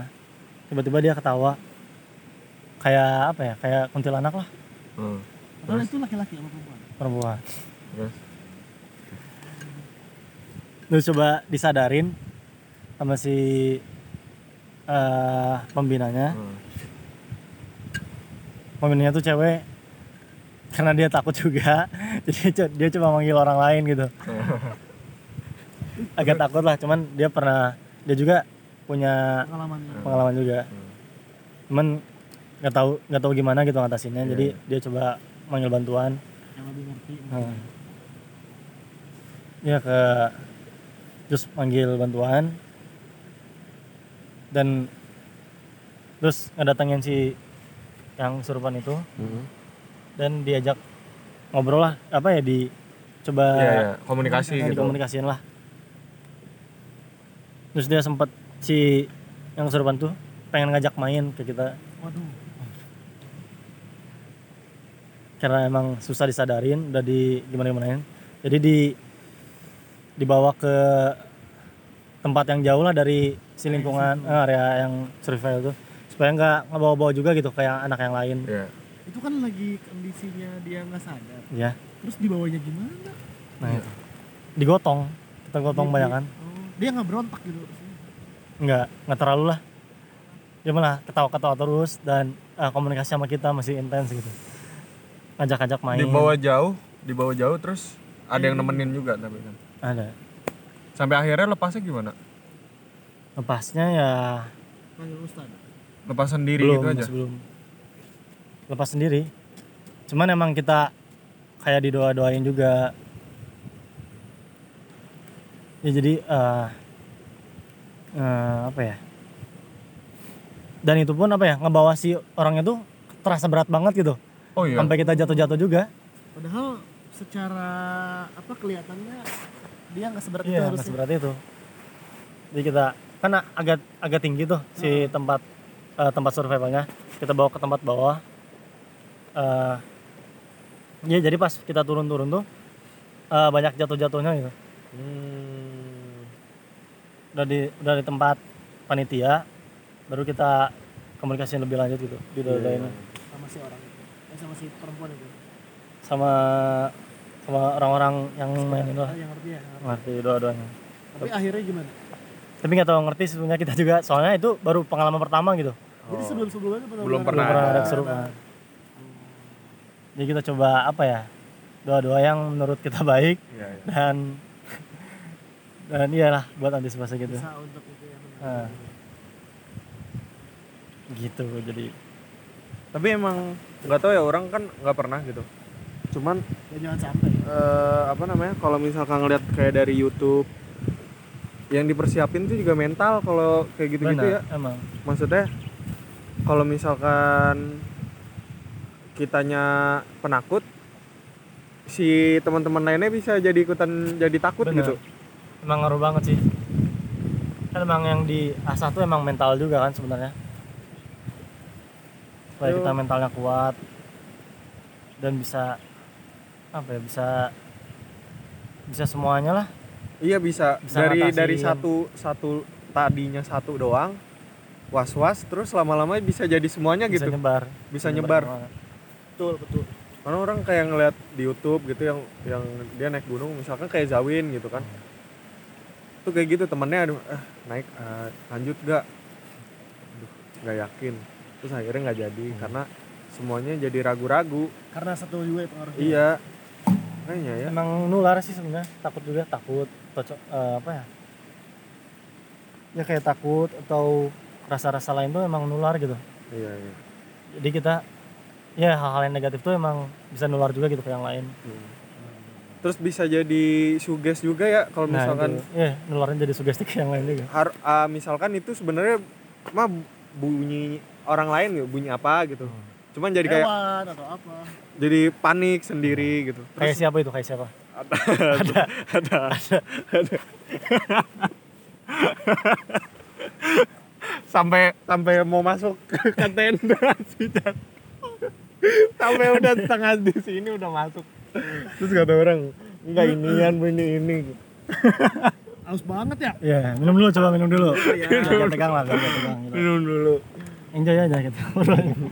tiba-tiba dia ketawa. Kayak apa ya? Kayak kuntilanak lah. Hmm. Atau itu laki-laki sama perempuan? perempuan. Terus? terus coba disadarin sama si eh pembinanya. Hmm. pembinanya tuh cewek. Karena dia takut juga. Jadi dia cuma manggil orang lain gitu. Agak takut lah cuman dia pernah dia juga punya pengalaman. pengalaman juga. Cuman nggak tahu nggak tahu gimana gitu ngatasinnya. Iya, jadi iya. dia coba manggil bantuan. Yang lebih ngerti Hmm. ya ke terus manggil bantuan. Dan terus ngedatengin si yang surupan itu. Hmm. dan diajak ngobrol lah apa ya di coba Iya, iya, komunikasi ya, gitu. dikomunikasiin lah. Terus dia sempet si yang surupan tuh pengen ngajak main ke kita. Waduh. Karena emang susah disadarin udah di gimana gimanain jadi di dibawa ke tempat yang jauh lah dari si lingkungan eh, area yang survival tuh. Supaya nggak ngebawa-bawa juga gitu kayak anak yang lain. Iya. itu kan lagi kondisinya dia nggak sadar. Ya terus dibawanya gimana? Nah itu. digotong. Kita gotong Dia- banyak kan. oh, dia nggak berontak gitu nggak nggak terlalu lah. Dia malah ketawa-ketawa terus dan eh, komunikasi sama kita masih intens gitu. Ngajak-ngajak main. Dibawa jauh, dibawa jauh terus ada yang nemenin juga tapi kan. ada. Sampai akhirnya lepasnya gimana? lepasnya ya Lepas sendiri belum gitu aja. masih belum. Lepas sendiri. Cuman emang kita kayak didoa doain juga. Ya jadi eh eh, apa ya? Dan itu pun apa ya ngebawa si orangnya tuh terasa berat banget gitu. Oh iya. sampai kita jatuh-jatuh juga. Padahal secara apa kelihatannya dia nggak seberat itu iya harusnya. seberat itu. Jadi kita karena agak agak tinggi tuh si tempat eh, tempat survivalnya. Kita bawa ke tempat bawah. Eh ya jadi pas kita turun-turun tuh eh, banyak jatuh-jatuhnya gitu. Hmm. Udah di udah di tempat panitia baru kita komunikasi lebih lanjut gitu di Iya, ini. Sama si orang itu. Eh, sama si perempuan itu. Sama sama orang-orang yang main itu lah. yang ngerti ya ngerti. Doa-doanya tapi akhirnya gimana? Tapi nggak tahu ngerti sebenarnya kita juga. Soalnya itu baru pengalaman pertama gitu. Jadi sebelum sebelumnya pernah Belum belum Pernah pernah ada. ada kesurupan jadi kita coba apa ya doa-doa yang menurut kita baik Iya, iya. dan dan iyalah buat antisipasi gitu bisa untuk itu ya benar. Ah. gitu jadi Tapi emang nggak tahu ya orang kan nggak pernah gitu. Cuman Dan jangan sampai eh, apa namanya kalau misalkan ngeliat kayak dari YouTube yang dipersiapin tuh juga mental kalau kayak gitu-gitu ya. benar emang Maksudnya kalau misalkan kitanya penakut si teman-teman lainnya bisa jadi ikutan jadi takut Bener. gitu. Emang ngaruh banget sih. Kan emang yang diasah tuh emang mental juga kan sebenarnya. Supaya kita mentalnya kuat. Dan bisa apa ya bisa bisa semuanya lah. Iya bisa, Bisa dari ngatasin. dari satu satu tadinya satu doang was was terus lama-lama bisa jadi semuanya bisa gitu. nyebar. Bisa nyebar. semuanya. betul betul. Karena orang kayak ngeliat di YouTube gitu yang yang dia naik gunung misalkan kayak Zawin gitu kan tuh kayak gitu temennya aduh eh, naik eh, lanjut gak aduh nggak yakin. Terus akhirnya nggak jadi karena semuanya jadi ragu-ragu. Karena satu juga pengaruhnya iya. Kayaknya ya. Emang nular sih sebenarnya takut juga takut atau co- eh, apa ya? Ya kayak takut atau rasa-rasa lain tuh emang nular gitu. Iya iya. Jadi kita ya hal-hal yang negatif tuh emang bisa nular juga gitu ke yang lain. Hmm. Terus bisa jadi suges juga ya kalau nah misalkan ya nularin jadi sugesti ke yang lain juga. Har ah, misalkan itu sebenarnya mah bunyi orang lain gitu bunyi apa gitu. Cuman jadi kayak hewan atau apa. jadi panik sendiri gitu. Kayak siapa itu? Kayak siapa? Ada. Ada. Ada. Sampai sampai mau masuk ke tenda. Sampai udah setengah di sini udah masuk terus kata orang enggak inian ini ini. Haus banget ya? Ya minum dulu coba minum dulu. Iya. Jangan tegang lah jangan tegang gitu. minum dulu. Enjoy aja gitu.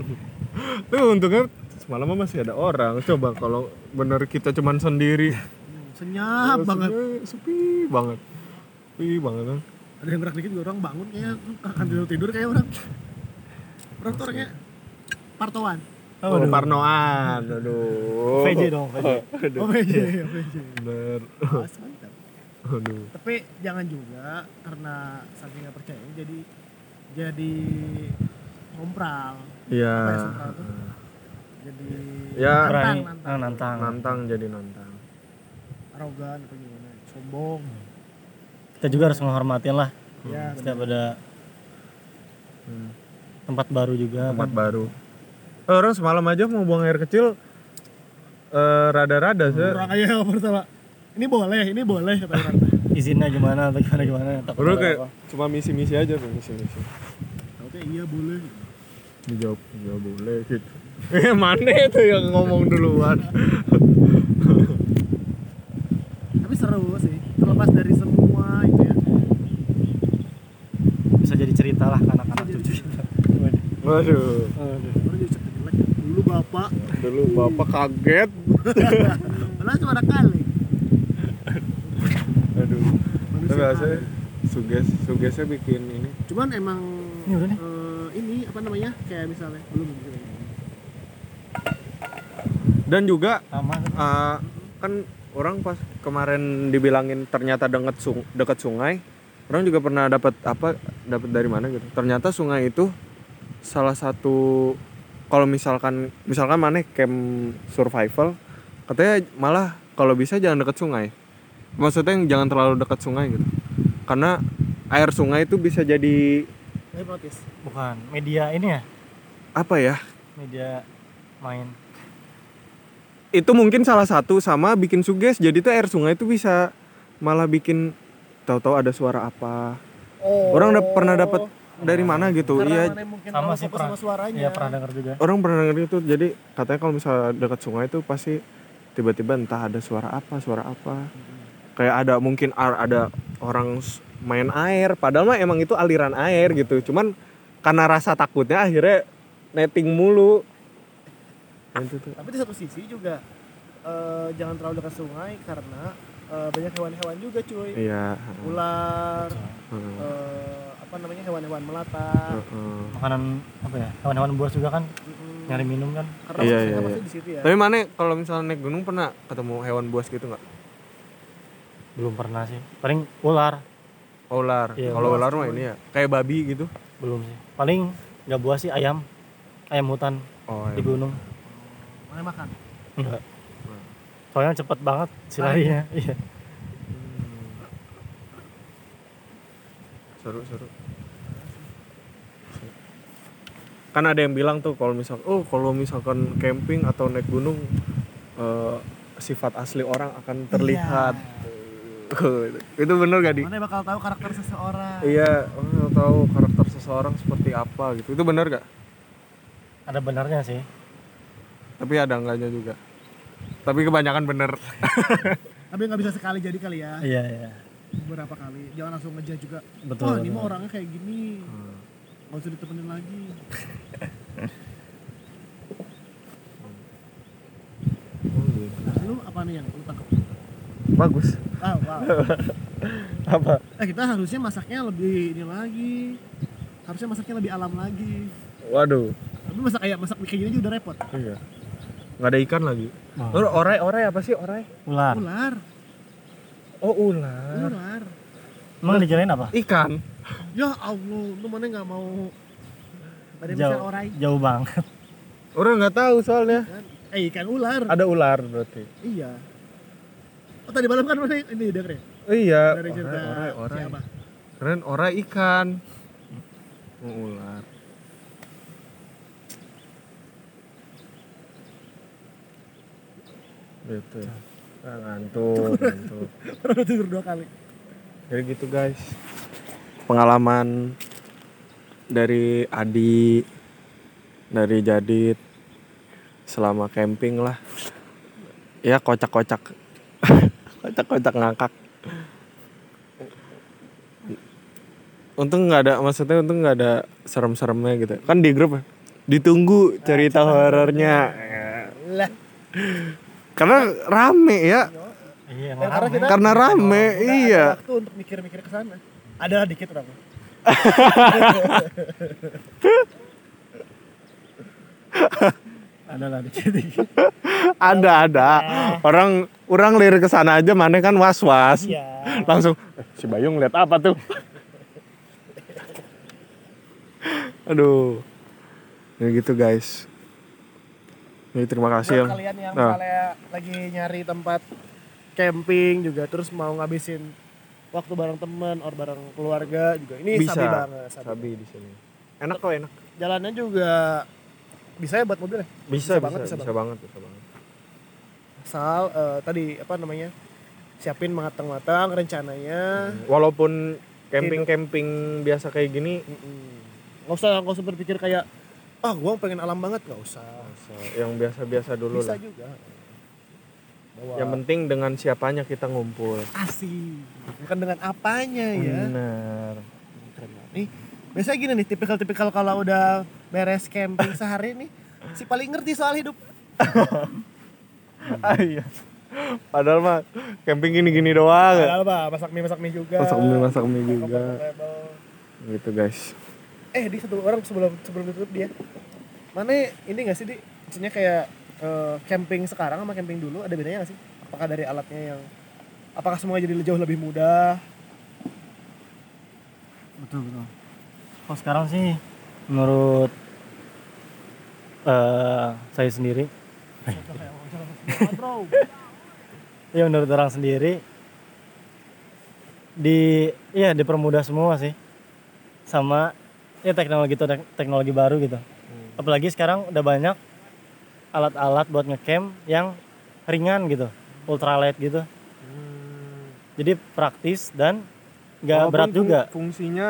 Tuh untungnya semalam masih ada orang. Coba kalau bener kita cuman sendiri. Senyap banget. Sepi- banget. Sepi banget kan? Ada yang gerak dikit juga orang bangun kayak akan tidur tidur kayak orang. Orang tuh orangnya partoan Oh, Parnoan. Aduh. VJ dong, VJ. oh PJ ya PJ Bener. Pas, mantap. Aduh. tapi jangan juga karena saking nggak percaya jadi jadi ngompral Iya. ya jadi Ya. nantang, nantang. ah, nantang. Nantang jadi nantang. arogan apa gimana sombong Kita juga harus menghormatin lah. ya Setiap ada Hmm. tempat baru juga. Tempat baru. Orang semalam aja mau buang air kecil eh rada-rada sih. orang aja yang pertama ini boleh ini boleh kata orang Izinnya gimana, bagaimana gimana. Udah ada kayak apa. cuma misi-misi aja tuh, misi-misi. oke iya boleh Dijawab, ya boleh gitu. Eh, mana itu yang ngomong duluan? tapi seru sih terlepas dari semua itu ya bisa jadi cerita lah ke anak-anak cucu kita. Waduh. jelek dulu bapak Dulu bapak kaget. malah cuma ada kali Aduh. Tapi biasanya kali. suges sugesnya bikin ini. cuman emang Ini udah nih. eh, ini apa namanya kayak misalnya belum gitu Dan juga Sama. eh, kan orang pas kemarin dibilangin ternyata deket sung dekat sungai. Orang juga pernah dapat apa dapat dari mana gitu. Ternyata sungai itu salah satu kalau misalkan misalkan mana camp survival katanya malah kalau bisa jangan dekat sungai. Maksudnya yang jangan terlalu dekat sungai gitu. Karena air sungai itu bisa jadi hipnotis Bukan media ini ya, apa ya? media main. Itu mungkin salah satu sama bikin suges. Jadi tuh air sungai itu bisa malah bikin tahu-tahu ada suara apa. oh Orang udah pernah dapat dari mana gitu. karena Iya, Sama sih, pernah. sama suaranya Iya pernah dengar juga. orang pernah denger itu. Jadi katanya kalau misalnya dekat sungai itu pasti tiba-tiba entah ada suara apa, suara apa. Kayak ada mungkin ada orang main air, padahal mah emang itu aliran air gitu. Cuman karena rasa takutnya akhirnya netting mulu. Itu tuh. tapi di satu sisi juga eh, jangan terlalu dekat sungai karena eh, banyak hewan-hewan juga cuy Iya. ular Heeh. eh, apa namanya hewan-hewan melata Heeh. Makanan apa ya? Hewan-hewan buas juga kan Mm-mm. nyari minum kan. karena Iya, iya, iya. di situ ya Tapi mana kalau misalnya naik gunung pernah ketemu hewan buas gitu nggak? Belum pernah sih. Paling ular Oh, ular. Iya, kalau ular mah ini ya kayak babi gitu. belum sih. Paling nggak buas sih ayam. Ayam hutan Oh, di gunung. mana makan Enggak. Soalnya cepet banget si larinya. Iya. seru seru. Kan ada yang bilang tuh kalau misal oh kalau misalkan camping atau naik gunung eh, sifat asli orang akan terlihat. itu bener gak di? mana bakal tahu karakter seseorang Iya, oh, tahu karakter seseorang seperti apa gitu. Itu bener gak? Ada benarnya sih. Tapi ada enggaknya juga. Tapi kebanyakan bener. tapi nggak bisa sekali jadi kali ya Iya iya. beberapa kali jangan langsung ngejudge juga Betul. oh ini mah orangnya kayak gini nggak usah ditemenin lagi nah, lu apa nih yang lu tangkap Bagus. ah wow Apa? eh kita harusnya masaknya lebih ini lagi harusnya masaknya lebih alam lagi Waduh. tapi masak kayak masak kayak gini aja udah repot Iya. Nggak ada ikan lagi. Oh. Oh, orai, orai apa sih orai? Ular. ular Oh, ular. ular Emang dikirain apa? Ikan. Ya allah lu mana nggak mau ada Jauh, misal orai jauh banget. Orang nggak tahu soalnya. kan eh ikan ular Ada ular berarti. iya oh tadi malam kan mana ini denger ya Oh, iya. dari cerita Orai, orai, orai. Keren orai ikan. Oh, ular. Gitu ya. Ah, ngantuk, ngantuk. Udah tidur dua kali Jadi gitu guys. Pengalaman dari Adi, dari Jadit selama camping lah. Ya kocak-kocak. kocak-kocak ngakak. Untung nggak ada, maksudnya untung nggak ada serem-seremnya gitu. Kan di grup ya, ditunggu cerita horornya. lah Karena rame ya, Iya, Ya, karena rame. kita karena rame, iya. waktu untuk mikir-mikir ke sana Ada dikit orang. ada lah dikit-dikit ada ada. Orang orang lirik ke sana aja mana kan was was Iya. langsung "Eh, si Bayung lihat apa tuh? Aduh. Ya gitu guys. Jadi terima kasih Buat kalian yang Nah. lagi nyari tempat camping juga terus mau ngabisin waktu bareng teman or bareng keluarga juga. Ini Bisa. sabi banget sabi. sabi di sini. Enak kok enak. Jalannya juga bisa ya buat mobil ya? Bisa Bisa bisa banget, bisa, bisa banget. bisa banget. Asal eh, tadi apa namanya siapin matang-matang rencananya. Walaupun camping camping biasa kayak gini. Nggak usah nggak usah berpikir kayak ah gua pengen alam banget. Nggak usah. Yang biasa-biasa dulu bisa lah. juga Bawa yang penting dengan siapanya kita ngumpul. Asik. Bukan dengan apanya ya. Benar. Keren banget. nih biasanya gini nih tipikal-tipikal kalau udah beres camping sehari nih si paling ngerti soal hidup. Ah, iya. Padahal mah camping gini-gini doang. Padahal mah masak mie masak mie juga. Masak mie masak mie juga. Gitu guys. Eh di satu orang sebelum sebelum ditutup dia. Mana ini gak sih di? Maksudnya kayak eh, camping sekarang sama camping dulu ada bedanya gak sih? Apakah dari alatnya yang apakah semua jadi jauh lebih mudah? Betul betul. Kalau sekarang sih menurut eh saya sendiri ya menurut orang sendiri di iya dipermudah semua sih. Sama ya teknologi tek- teknologi baru gitu. Apalagi sekarang udah banyak alat-alat buat ngecamp yang ringan gitu ultralight gitu. Jadi praktis dan nggak Walaupun berat juga. fungsinya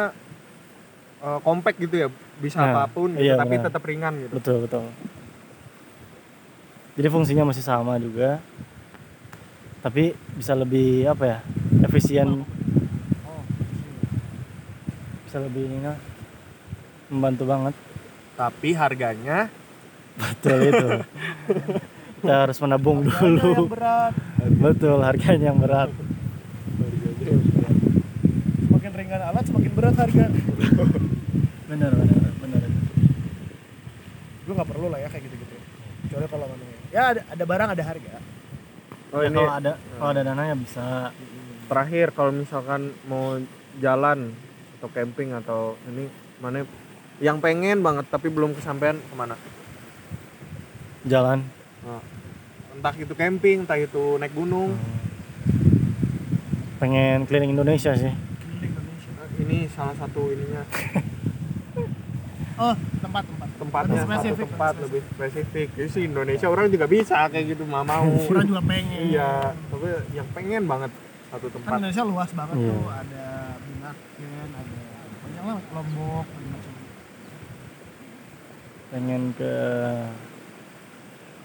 eh, compact gitu ya bisa Nah, apa pun gitu, iya, tapi benar. tetap ringan gitu. Betul betul. Jadi fungsinya masih sama juga tapi bisa lebih apa ya efisien. Bisa lebih ini membantu banget. Tapi harganya betul itu. Kita harus menabung Ada dulu. yang berat. Betul harganya yang berat. Semakin ringan alat semakin berat harga. Benar benar benar. Lu nggak perlu lah ya kayak gitu-gitu. Kecuali kalau mana ya ada, ada barang ada harga. Oh Ya, ini kalau ada kalau ada dananya bisa. Terakhir kalau misalkan mau jalan atau camping atau ini mana yang pengen banget tapi belum kesampaian ke mana jalan. Entah itu camping entah itu naik gunung. Pengen keliling Indonesia sih. Eh, ini salah satu ininya. Oh tempat-tempat tempatnya Lebih satu spesifik, tempat lebih lebih spesifik. Jadi sih Indonesia orang juga bisa kayak gitu mah mau. Orang juga pengen. Iya tapi yang pengen banget satu kan tempat. Indonesia luas banget Iya. tuh. Ada Binaken ada banyak lah Lombok macam-macam. Pengen ke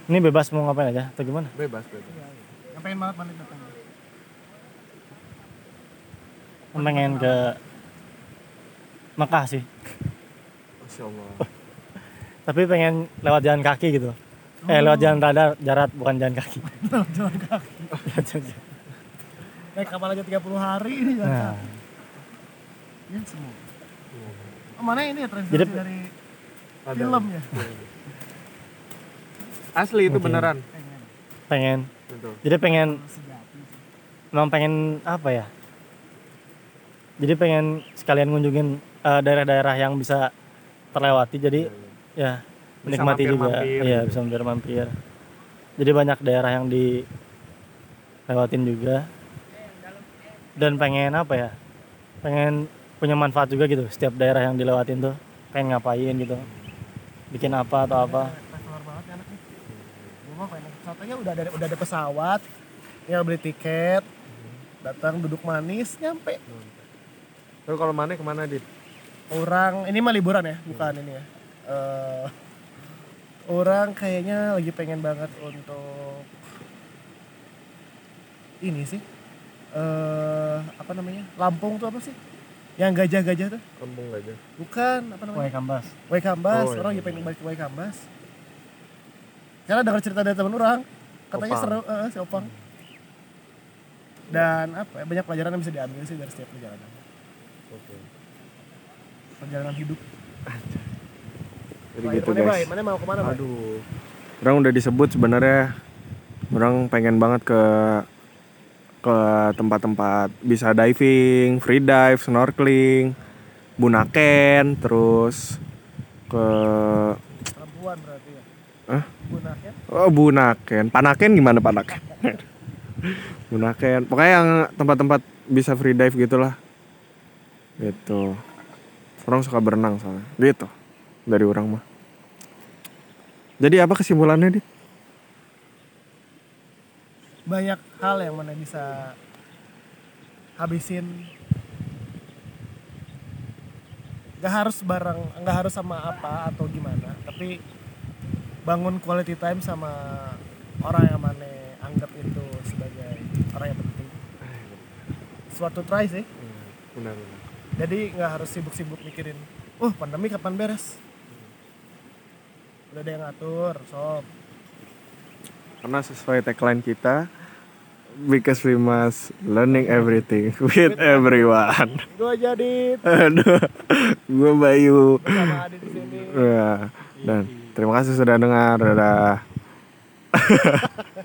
ini bebas mau ngapain aja atau gimana? Bebas bebas. Iya, iya. yang pengen banget balik datang. Pengen ke Mekah sih. Masya Allah tapi pengen lewat jalan kaki gitu. Eh lewat jalan radar darat bukan jalan kaki. Jalan kaki. Lewat jalan- naik kapal aja 30 hari ini jalan nah. kaki. Ya semua. Oh, mana ini ya translasi Jadi- dari film ya asli itu Oke. beneran. Pengen. Betul. jadi pengen memang pengen apa ya? Jadi pengen sekalian ngunjungin eh, daerah-daerah yang bisa terlewati jadi ya Bisa menikmati juga. mampir-mampir iya gitu. bisa mampir mampir. Jadi banyak daerah yang dilewatin juga. Dan pengen apa ya? Pengen punya manfaat juga gitu setiap daerah yang dilewatin tuh. Pengen ngapain gitu? Bikin apa atau apa traveler banget ya anak nih gue aja udah ada udah ada pesawat tinggal beli tiket datang duduk manis nyampe. Tapi kalau mana ke mana dit? orang ini mah liburan ya bukan ini ya. Eh, orang kayaknya lagi pengen banget untuk ini sih. Eh apa namanya? Lampung tuh apa sih? Yang gajah-gajah tuh. Kampung aja. bukan apa namanya? Kue kambas Waikambas, Oh, orang iya. lagi pengen balik ke Waikambas. Karena dengar cerita dari temen orang, katanya Opang. seru, eh, si Opang. Dan apa ya, banyak pelajaran yang bisa diambil sih dari setiap perjalanan. perjalanan hidup Jadi gitu mana, Bay? guys. mana mau ke mana Bay? Aduh. Orang udah disebut sebenarnya. Orang pengen banget ke ke tempat-tempat bisa diving, free dive, snorkeling, bunaken, terus ke perempuan berarti Bunaknya? oh bunaken, panaken gimana panaken? bunaken, pokoknya yang tempat-tempat bisa free dive gitulah. Gitu. Orang suka berenang soalnya. Gitu. Dari orang mah. Jadi apa kesimpulannya, Dit? banyak hal yang mana bisa habisin gak harus bareng nggak harus sama apa atau gimana tapi bangun quality time sama orang yang mana anggap itu sebagai orang yang penting. Suatu try sih. Benar-benar. jadi nggak harus sibuk-sibuk mikirin oh pandemi kapan beres? Udah ada yang ngatur sob. Karena sesuai tagline kita, because we must learning everything with everyone. gue jadi Aduh, gue Bayu. bersama Adi di sini. Ya, dan terima kasih sudah dengar. Dadah.